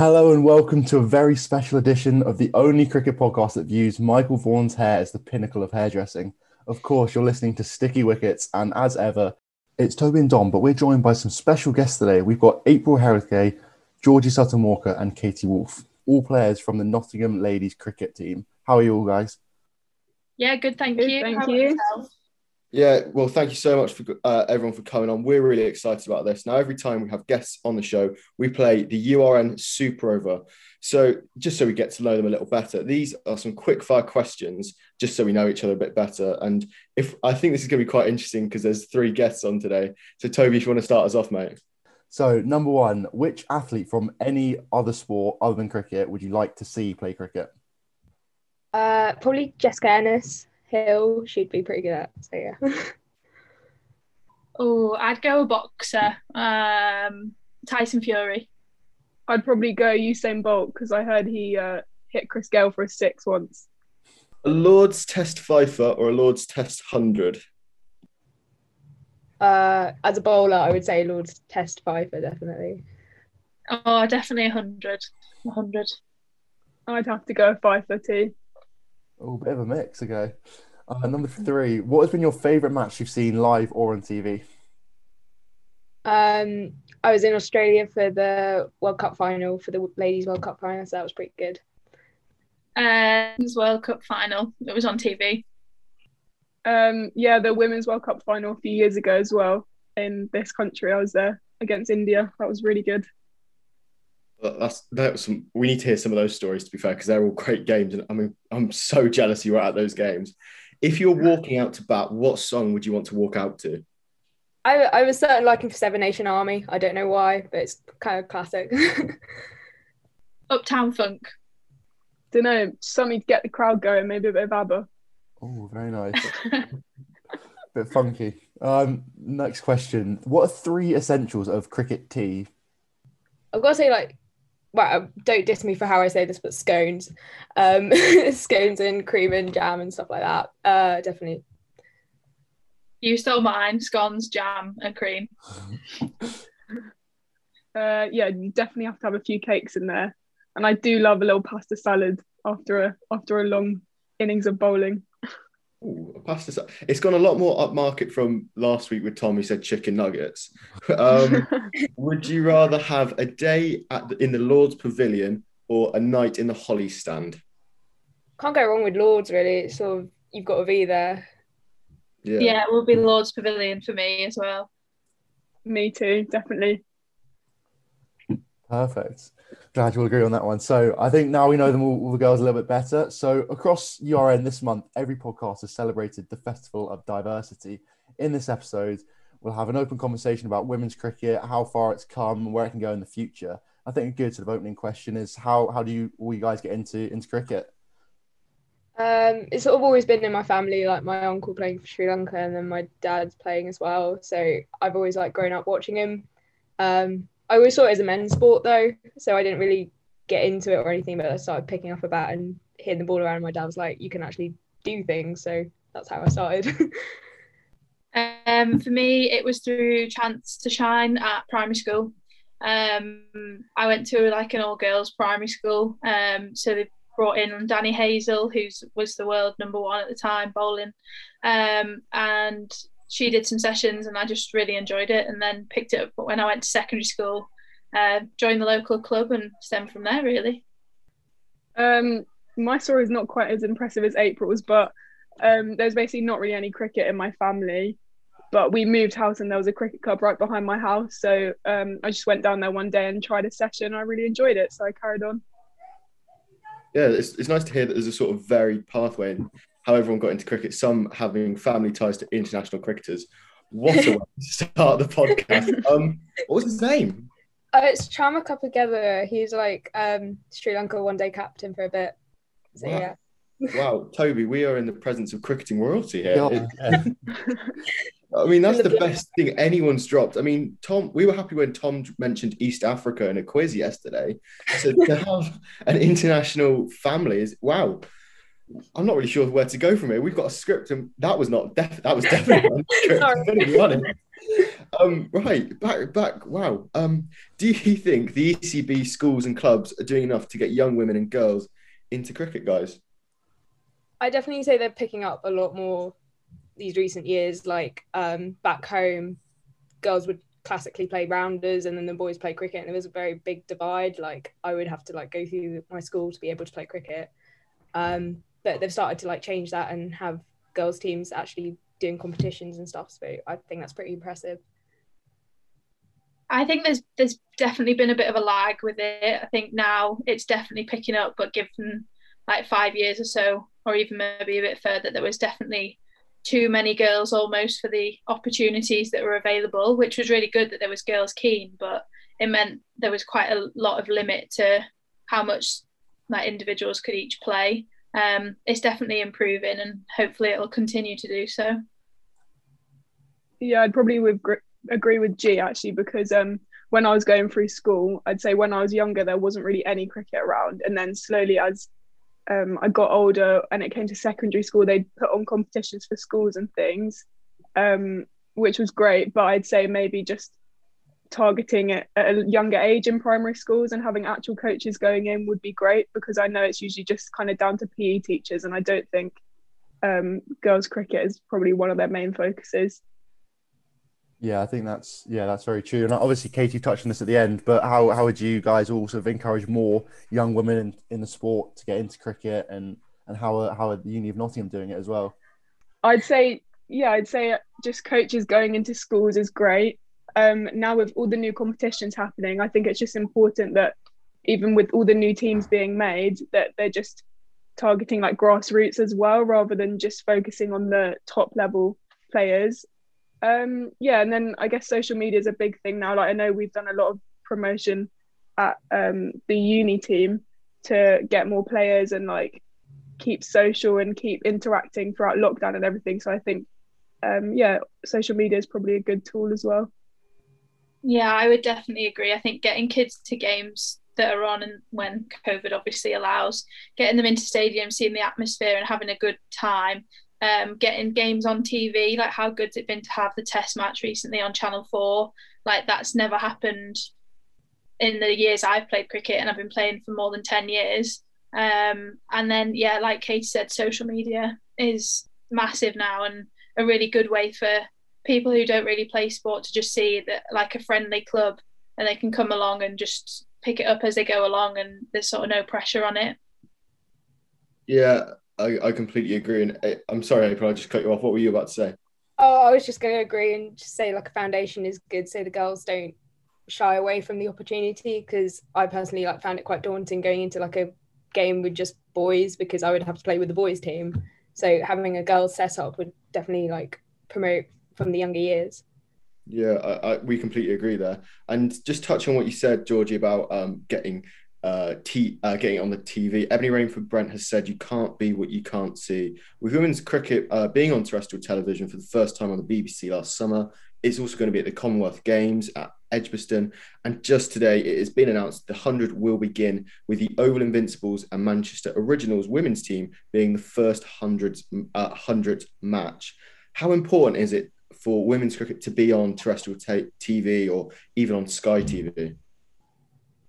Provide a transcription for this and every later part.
Hello and welcome to a very special edition of the only cricket podcast that views Michael Vaughan's hair as the pinnacle of hairdressing. Of course, you're listening to Sticky Wickets, and as ever, it's Toby and Dom, but we're joined by some special guests today. We've got April Herithgay, Georgie Sutton Walker, and Katie Wolf, all players from the Nottingham Ladies cricket team. How are you all, guys? Yeah, good. Thank Good, you. thank How you. Yourself? Yeah, well, thank you so much for uh, everyone for coming on. We're really excited about this. Now, every time we have guests on the show, we play the URN Super Over. So, just so we get to know them a little better, these are some quick fire questions, just so we know each other a bit better. And if I think this is going to be quite interesting because there's three guests on today. So, Toby, if you want to start us off, mate. So, number one, which athlete from any other sport other than cricket would you like to see play cricket? Uh, probably Jessica Ennis Hill. She'd be pretty good at. So yeah. Oh, I'd go a boxer. Um, Tyson Fury. I'd probably go Usain Bolt because I heard he uh, hit Chris Gayle for a six once. A Lord's Test Fifer or a Lord's Test 100? uh, as a bowler, I would say Lord's Test Fifer definitely. Oh, definitely a hundred. A hundred. I'd have to go five for two. Oh, bit of a mix. Okay. Uh, number three, what has been your favourite match you've seen live or on TV? Um, I was in Australia for the World Cup final for the Ladies World Cup final, so that was pretty good. Uh, it World Cup final. It was on TV. Um, yeah, the Women's World Cup final a few years ago as well in this country. I was there against India. That was really good. Well, That's that was some. We need to hear some of those stories to be fair, because they're all great games, and I mean, I'm so jealous you were at those games. If you're walking out to bat, what song would you want to walk out to? I I was certain liking for Seven Nation Army. I don't know why, but it's kind of classic. Uptown Funk. Don't know, something to get the crowd going. Maybe a bit of ABBA. Oh, very nice. bit funky. Um, next question. What are three essentials of cricket tea? I've got to say, like, well, don't diss me for how I say this, but scones, um, scones and cream and jam and stuff like that. Uh, definitely. You stole mine. Scones, jam, and cream. Uh, yeah, you definitely have to have a few cakes in there. And I do love a little pasta salad after a after a long innings of bowling. Ooh, a pasta. sa- It's gone a lot more upmarket from last week with Tom, who said chicken nuggets. Um, would you rather have a day at the, in the Lord's Pavilion or a night in the Holly Stand? Can't go wrong with Lords, really. It's sort of, you've got to be there. Yeah. Yeah. it will be Lord's Pavilion for me as well. Me too, definitely. Perfect. Glad you'll agree on that one. So I think now we know them all, all the girls a little bit better. So across URN this month, every podcast has celebrated the Festival of Diversity. In this episode, we'll have an open conversation about women's cricket, how far it's come, where it can go in the future. I think a good sort of opening question is how how do you all you guys get into into cricket? Um, it's sort of always been in my family, like my uncle playing for Sri Lanka and then my dad's playing as well. So I've always like grown up watching him. Um, I always saw it as a men's sport though, so I didn't really get into it or anything. But I started picking up a bat and hitting the ball around. My dad was like, "You can actually do things," so that's how I started. Um, for me, it was through Chance to Shine at primary school. Um, I went to like an all girls primary school. Um, so they brought in Danni Hazell, who was the world number one at the time bowling, um, and she did some sessions, and I just really enjoyed it. And then picked it up But when I went to secondary school. Uh, joined the local club and stemmed from there really. Um, my story is not quite as impressive as April's, but um, there's basically not really any cricket in my family. But we moved house and there was a cricket club right behind my house. So um, I just went down there one day and tried a session. I really enjoyed it. So I carried on. Yeah, it's, it's nice to hear that there's a sort of varied pathway in how everyone got into cricket, some having family ties to international cricketers. What a way to start the podcast. Um, what was his name? uh, it's Chamara Kapugedera. He's like um, Sri Lanka one day captain for a bit. So Wow. yeah. Wow, Toby, we are in the presence of cricketing royalty here. Yeah. I mean, that's the the- best thing anyone's dropped. I mean, Tom, we were happy when Tom mentioned East Africa in a quiz yesterday. So to have an international family is wow. I'm not really sure where to go from here. We've got a script, and that was not def- that was definitely not a script. Sorry. Gonna be honest. Um, right, back, back. Wow. Um, do you think the ECB schools and clubs are doing enough to get young women and girls into cricket, guys? I definitely say they're picking up a lot more these recent years. Like um, back home, girls would classically play rounders, and then the boys play cricket, and there was a very big divide. Like I would have to like go through my school to be able to play cricket. Um, but they've started to like change that and have girls teams actually doing competitions and stuff. So I think that's pretty impressive. I think there's there's definitely been a bit of a lag with it. I think now it's definitely picking up, but given like five years or so, or even maybe a bit further, there was definitely too many girls almost for the opportunities that were available, which was really good that there was girls keen, but it meant there was quite a lot of limit to how much like individuals could each play. Um, it's definitely improving, and hopefully it'll continue to do so. Yeah, I'd probably with, agree with G actually because um when I was going through school, I'd say when I was younger there wasn't really any cricket around, and then slowly as um, I got older and it came to secondary school, they'd put on competitions for schools and things, um, which was great. But I'd say maybe just targeting it at a younger age in primary schools and having actual coaches going in would be great because I know it's usually just kind of down to PE teachers, and I don't think um, girls cricket is probably one of their main focuses. Yeah, I think that's yeah, that's very true. And obviously, Katie touched on this at the end, but how how would you guys also encourage more young women in, in the sport to get into cricket, and and how are, how are the Uni of Nottingham doing it as well? I'd say, yeah, I'd say just coaches going into schools is great. Um, now with all the new competitions happening, I think it's just important that even with all the new teams being made, that they're just targeting like grassroots as well, rather than just focusing on the top level players. Um, yeah, and then I guess social media is a big thing now. Like I know we've done a lot of promotion at um, the uni team to get more players and like keep social and keep interacting throughout lockdown and everything. So I think, um, yeah, social media is probably a good tool as well. Yeah, I would definitely agree. I think getting kids to games that are on and when COVID obviously allows, getting them into stadiums, seeing the atmosphere and having a good time, um, getting games on TV, like how good's it been to have the test match recently on Channel 4? Like that's never happened in the years I've played cricket and I've been playing for more than 10 years. Um, and then, yeah, like Kate said, social media is massive now and a really good way for people who don't really play sport to just see that like a friendly club and they can come along and just pick it up as they go along and there's sort of no pressure on it. Yeah, I, I completely agree. And I, I'm sorry, April, I just cut you off. What were you about to say? Oh, I was just going to agree and just say like a foundation is good, so the girls don't shy away from the opportunity. Because I personally like found it quite daunting going into like a game with just boys because I would have to play with the boys team. So having a girls setup would definitely like promote from the younger years. Yeah, I, I, we completely agree there. And just touch on what you said, Georgie, about um, getting uh, t- uh, getting on the TV. Ebony Rainford Brent has said you can't be what you can't see. With women's cricket uh, being on terrestrial television for the first time on the BBC last summer, it's also going to be at the Commonwealth Games at Edgbaston. And just today, it has been announced the 100 will begin with the Oval Invincibles and Manchester Originals women's team being the first 100th, uh, 100th match. How important is it for women's cricket to be on terrestrial t- TV or even on Sky TV?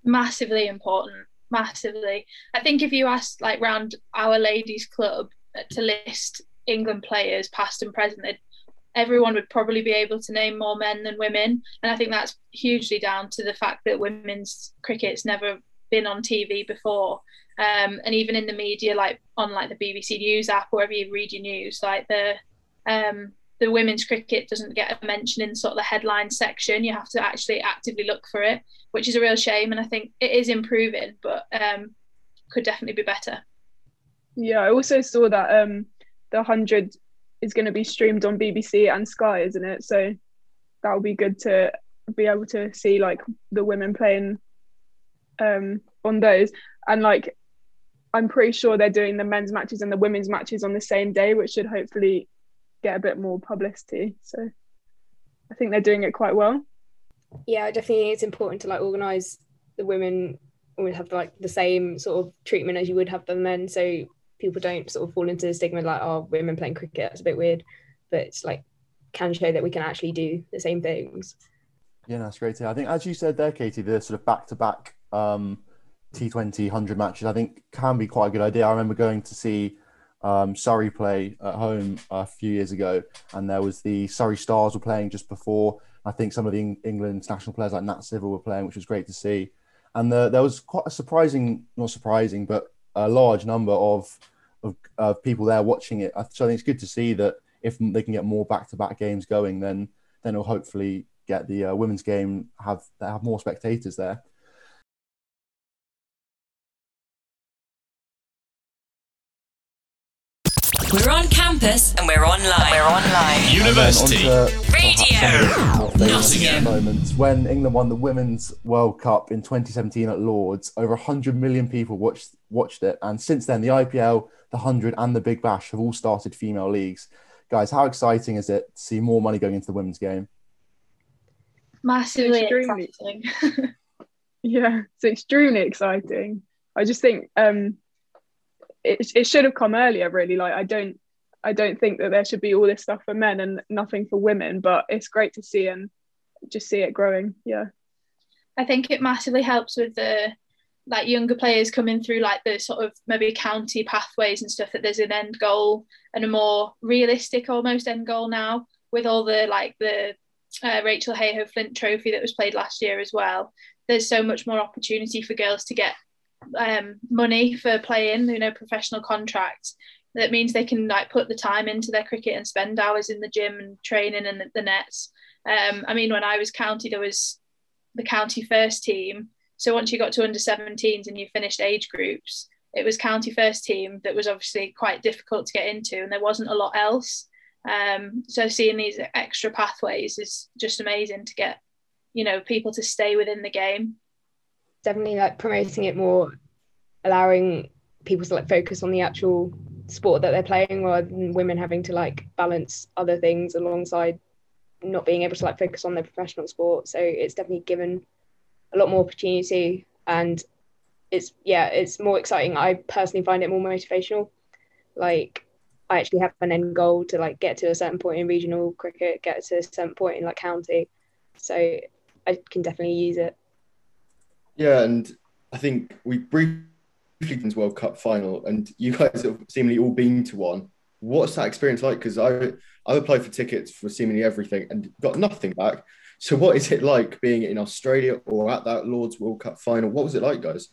Massively important, massively. I think if you asked like round our ladies club to list England players past and present, everyone would probably be able to name more men than women. And I think that's hugely down to the fact that women's cricket's never been on TV before. Um, and even in the media, like on like the BBC News app, wherever you read your news, like the um, the women's cricket doesn't get a mention in sort of the headline section. You have to actually actively look for it, which is a real shame. And I think it is improving, but um, could definitely be better. Yeah, I also saw that um, the hundred is going to be streamed on BBC and Sky, isn't it? So that will be good to be able to see like the women playing um, on those. And like, I'm pretty sure they're doing the men's matches and the women's matches on the same day, which should hopefully get a bit more publicity. So I think they're doing it quite well. Yeah, I definitely think it's important to like organise the women always have like the same sort of treatment as you would have the men, so people don't sort of fall into the stigma like, oh, women playing cricket, that's a bit weird. But it's like can show that we can actually do the same things. Yeah, that's great to. I think, as you said there, Katie, the sort of back to back um, T20 100 matches, I think can be quite a good idea. I remember going to see um, Surrey play at home a few years ago, and there was the Surrey Stars were playing just before. I think some of the Eng- England's national players like Nat Sciver were playing, which was great to see. And the, there was quite a surprising, not surprising, but a large number of, of, of people there watching it. So I think it's good to see that if they can get more back-to-back games going, then then it'll hopefully get the uh, women's game have have more spectators there. We're on campus and we're online. We're online. University. Radio. Nottingham. Moments when England won the Women's World Cup in 2017 at Lords, over 100 million people watched watched it, and since then the IPL, the Hundred, and the Big Bash have all started female leagues. Guys, how exciting is it to see more money going into the women's game? Massively Extremely. exciting. Yeah, it's extremely exciting. I just think um, it it should have come earlier. Really, like I don't I don't think that there should be all this stuff for men and nothing for women. But it's great to see and just see it growing. Yeah. I think it massively helps with the like younger players coming through like the sort of maybe county pathways and stuff that there's an end goal and a more realistic almost end goal now with all the like the uh, Rachael Heyhoe Flint Trophy that was played last year as well. There's so much more opportunity for girls to get um, money for playing, you know, professional contracts. That means they can like put the time into their cricket and spend hours in the gym and training and the, nets. Um, I mean, when I was county, there was the county first team. So once you got to under 17s and you finished age groups, it was county first team that was obviously quite difficult to get into, and there wasn't a lot else. Um, so seeing these extra pathways is just amazing to get, you know, people to stay within the game. Definitely like promoting it more, allowing people to like focus on the actual sport that they're playing rather than women having to like balance other things alongside not being able to like focus on their professional sport. So it's definitely given a lot more opportunity and it's yeah, it's more exciting. I personally find it more motivational. Like I actually have an end goal to like get to a certain point in regional cricket, get to a certain point in like county. So I can definitely use it. Yeah, and I think we briefly the World Cup final, and you guys have seemingly all been to one. What's that experience like? Because I I've applied for tickets for seemingly everything and got nothing back. So what is it like being in Australia or at that Lords World Cup final? What was it like, guys?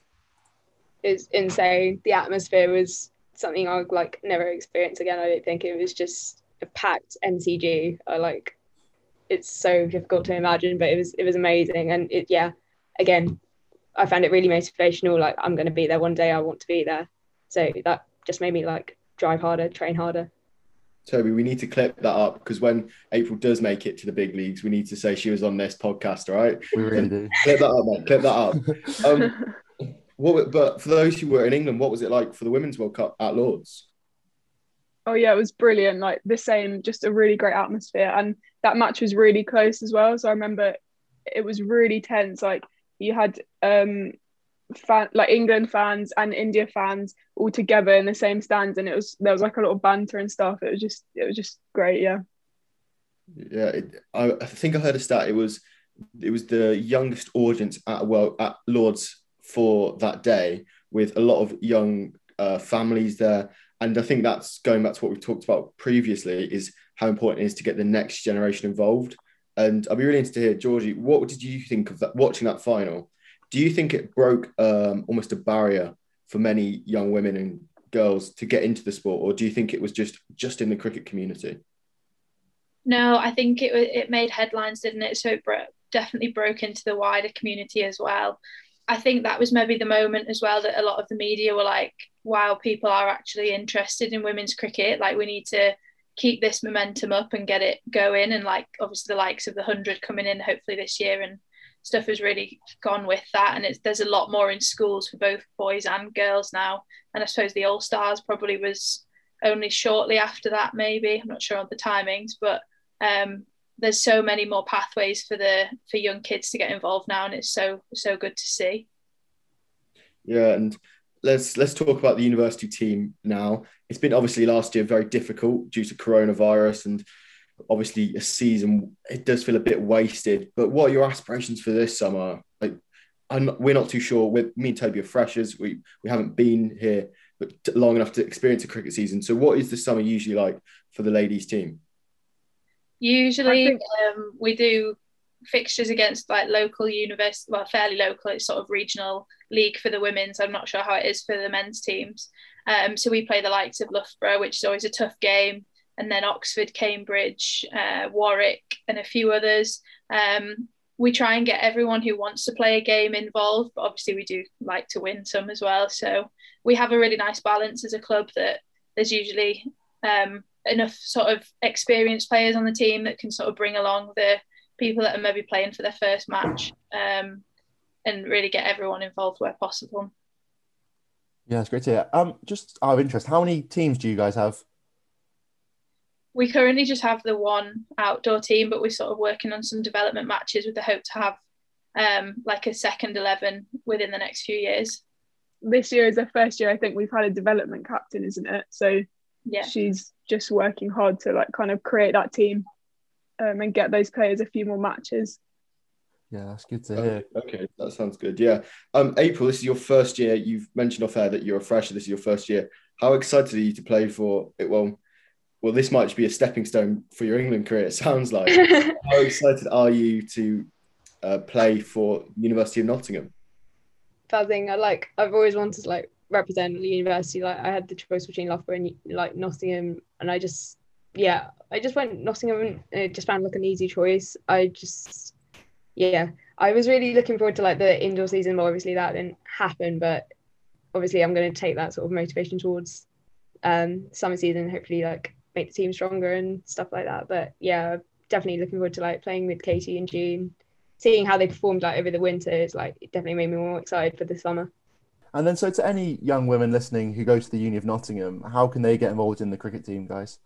It's insane. The atmosphere was something I'll like never experience again. I don't think it was just a packed MCG. I like it's so difficult to imagine, but it was it was amazing. And it yeah, again, I found it really motivational. Like I'm gonna be there one day, I want to be there. So that just made me like drive harder, train harder. Toby, we need to clip that up because when April does make it to the big leagues, we need to say she was on this podcast, right? We really do. Clip that up, man. Clip that up. Um, what, but for those who were in England, what was it like for the Women's World Cup at Lords? Oh yeah, it was brilliant. Like the same, just a really great atmosphere, and that match was really close as well. So I remember it was really tense. Like you had um fan like England fans and India fans all together in the same stands, and it was there was like a lot of banter and stuff. It was just it was just great. Yeah. Yeah, it, I, I think I heard a stat. It was it was the youngest audience at well at Lords for that day, with a lot of young uh, families there. And I think that's going back to what we talked about previously is how important it is to get the next generation involved. And I'll be really interested to hear, Georgie, what did you think of that watching that final? Do you think it broke um, almost a barrier for many young women and girls to get into the sport, or do you think it was just just in the cricket community? No, I think it it made headlines, didn't it? So it bro- definitely broke into the wider community as well. I think that was maybe the moment as well that a lot of the media were like, "Wow, people are actually interested in women's cricket. Like, we need to keep this momentum up and get it going." And like, obviously, the likes of the hundred coming in hopefully this year and stuff has really gone with that. And it's there's a lot more in schools for both boys and girls now. And I suppose the All Stars probably was only shortly after that, maybe. I'm not sure on the timings, but um, there's so many more pathways for the for young kids to get involved now, and it's so so good to see. Yeah, and let's let's talk about the university team now. It's been obviously last year very difficult due to coronavirus and obviously a season. It does feel a bit wasted. But what are your aspirations for this summer? Like, I'm, we're not too sure. We're, me and Toby are freshers. We we haven't been here long enough to experience a cricket season. So, what is the summer usually like for the ladies' team? Usually, think- um, we do fixtures against like local university, well, fairly local. It's sort of regional league for the women's. I'm not sure how it is for the men's teams. Um, so we play the likes of Loughborough, which is always a tough game, and then Oxford, Cambridge, uh, Warwick, and a few others. Um, we try and get everyone who wants to play a game involved, but obviously we do like to win some as well. So we have a really nice balance as a club that there's usually um, enough sort of experienced players on the team that can sort of bring along the people that are maybe playing for their first match um, and really get everyone involved where possible. Yeah, it's great to hear. Um, just out of interest, how many teams do you guys have? We currently just have the one outdoor team, but we're sort of working on some development matches with the hope to have um, like a second 11 within the next few years. This year is the first year I think we've had a development captain, isn't it? So yeah. she's just working hard to like kind of create that team um, and get those players a few more matches. Yeah, that's good to hear. Okay, okay, that sounds good. Yeah. Um, April, this is your first year. You've mentioned off air that you're a fresher. This is your first year. How excited are you to play for it? Well, well, this might be a stepping stone for your England career. It sounds like. How excited are you to uh, play for University of Nottingham? That thing I like. I've always wanted to like represent the university. Like I had the choice between Loughborough and like Nottingham, and I just yeah, I just went Nottingham it just found like an easy choice. I just yeah, I was really looking forward to like the indoor season, but obviously that didn't happen. But obviously, I'm going to take that sort of motivation towards um, summer season. Hopefully, like make the team stronger and stuff like that. But yeah, definitely looking forward to like playing with Katie and June, seeing how they performed like over the winter. Is like it definitely made me more excited for the summer. And then, so to any young women listening who go to the Uni of Nottingham, how can they get involved in the cricket team, guys?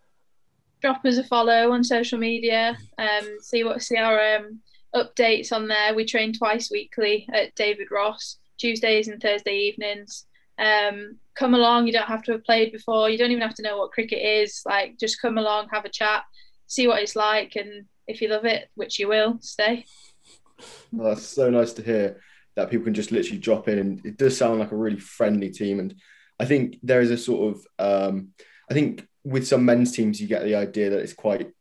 Drop us a follow on social media. Um, see what see our um, updates on there. We train twice weekly at David Ross, Tuesdays and Thursday evenings. Um, come along. You don't have to have played before. You don't even have to know what cricket is. Like, just come along, have a chat, see what it's like, and if you love it, which you will, stay. Well, that's so nice to hear that people can just literally drop in, and it does sound like a really friendly team. And I think there is a sort of, um, I think with some men's teams, you get the idea that it's quite,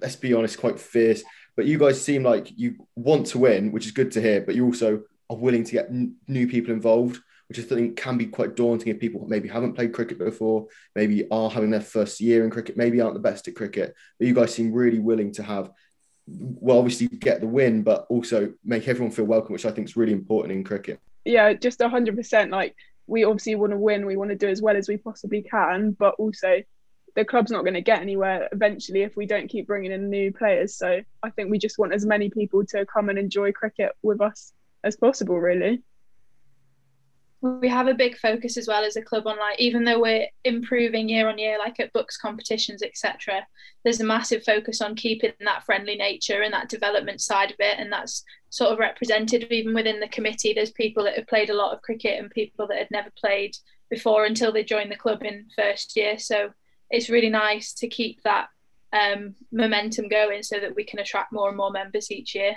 let's be honest, quite fierce. But you guys seem like you want to win, which is good to hear. But you also are willing to get n- new people involved, which I think can be quite daunting if people maybe haven't played cricket before, maybe are having their first year in cricket, maybe aren't the best at cricket. But you guys seem really willing to have, well, obviously get the win, but also make everyone feel welcome, which I think is really important in cricket. Yeah, just hundred percent. Like we obviously want to win, we want to do as well as we possibly can, but also the club's not going to get anywhere eventually if we don't keep bringing in new players. So I think we just want as many people to come and enjoy cricket with us as possible, really. We have a big focus as well as a club on like even though we're improving year on year, like at BUCS competitions, etc. There's a massive focus on keeping that friendly nature and that development side of it, and that's sort of represented even within the committee. There's people that have played a lot of cricket and people that had never played before until they joined the club in first year. So it's really nice to keep that um, momentum going so that we can attract more and more members each year.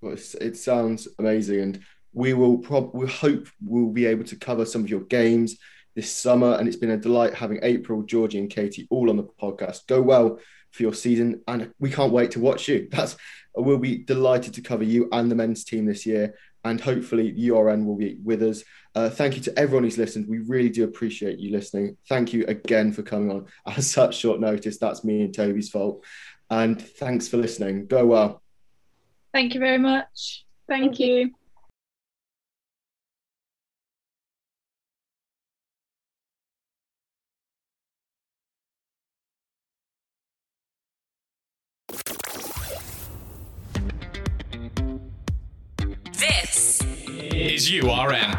Well, it sounds amazing, and we will probably hope we'll be able to cover some of your games this summer. And it's been a delight having April, Georgie, and Katie all on the podcast. Go well for your season, and we can't wait to watch you. That's we'll be delighted to cover you and the men's team this year, and hopefully URN will be with us. Uh, thank you to everyone who's listened. We really do appreciate you listening. Thank you again for coming on at such short notice. That's me and Toby's fault. And thanks for listening. Go well. Thank you very much. Thank, Thank you. you. Is URN.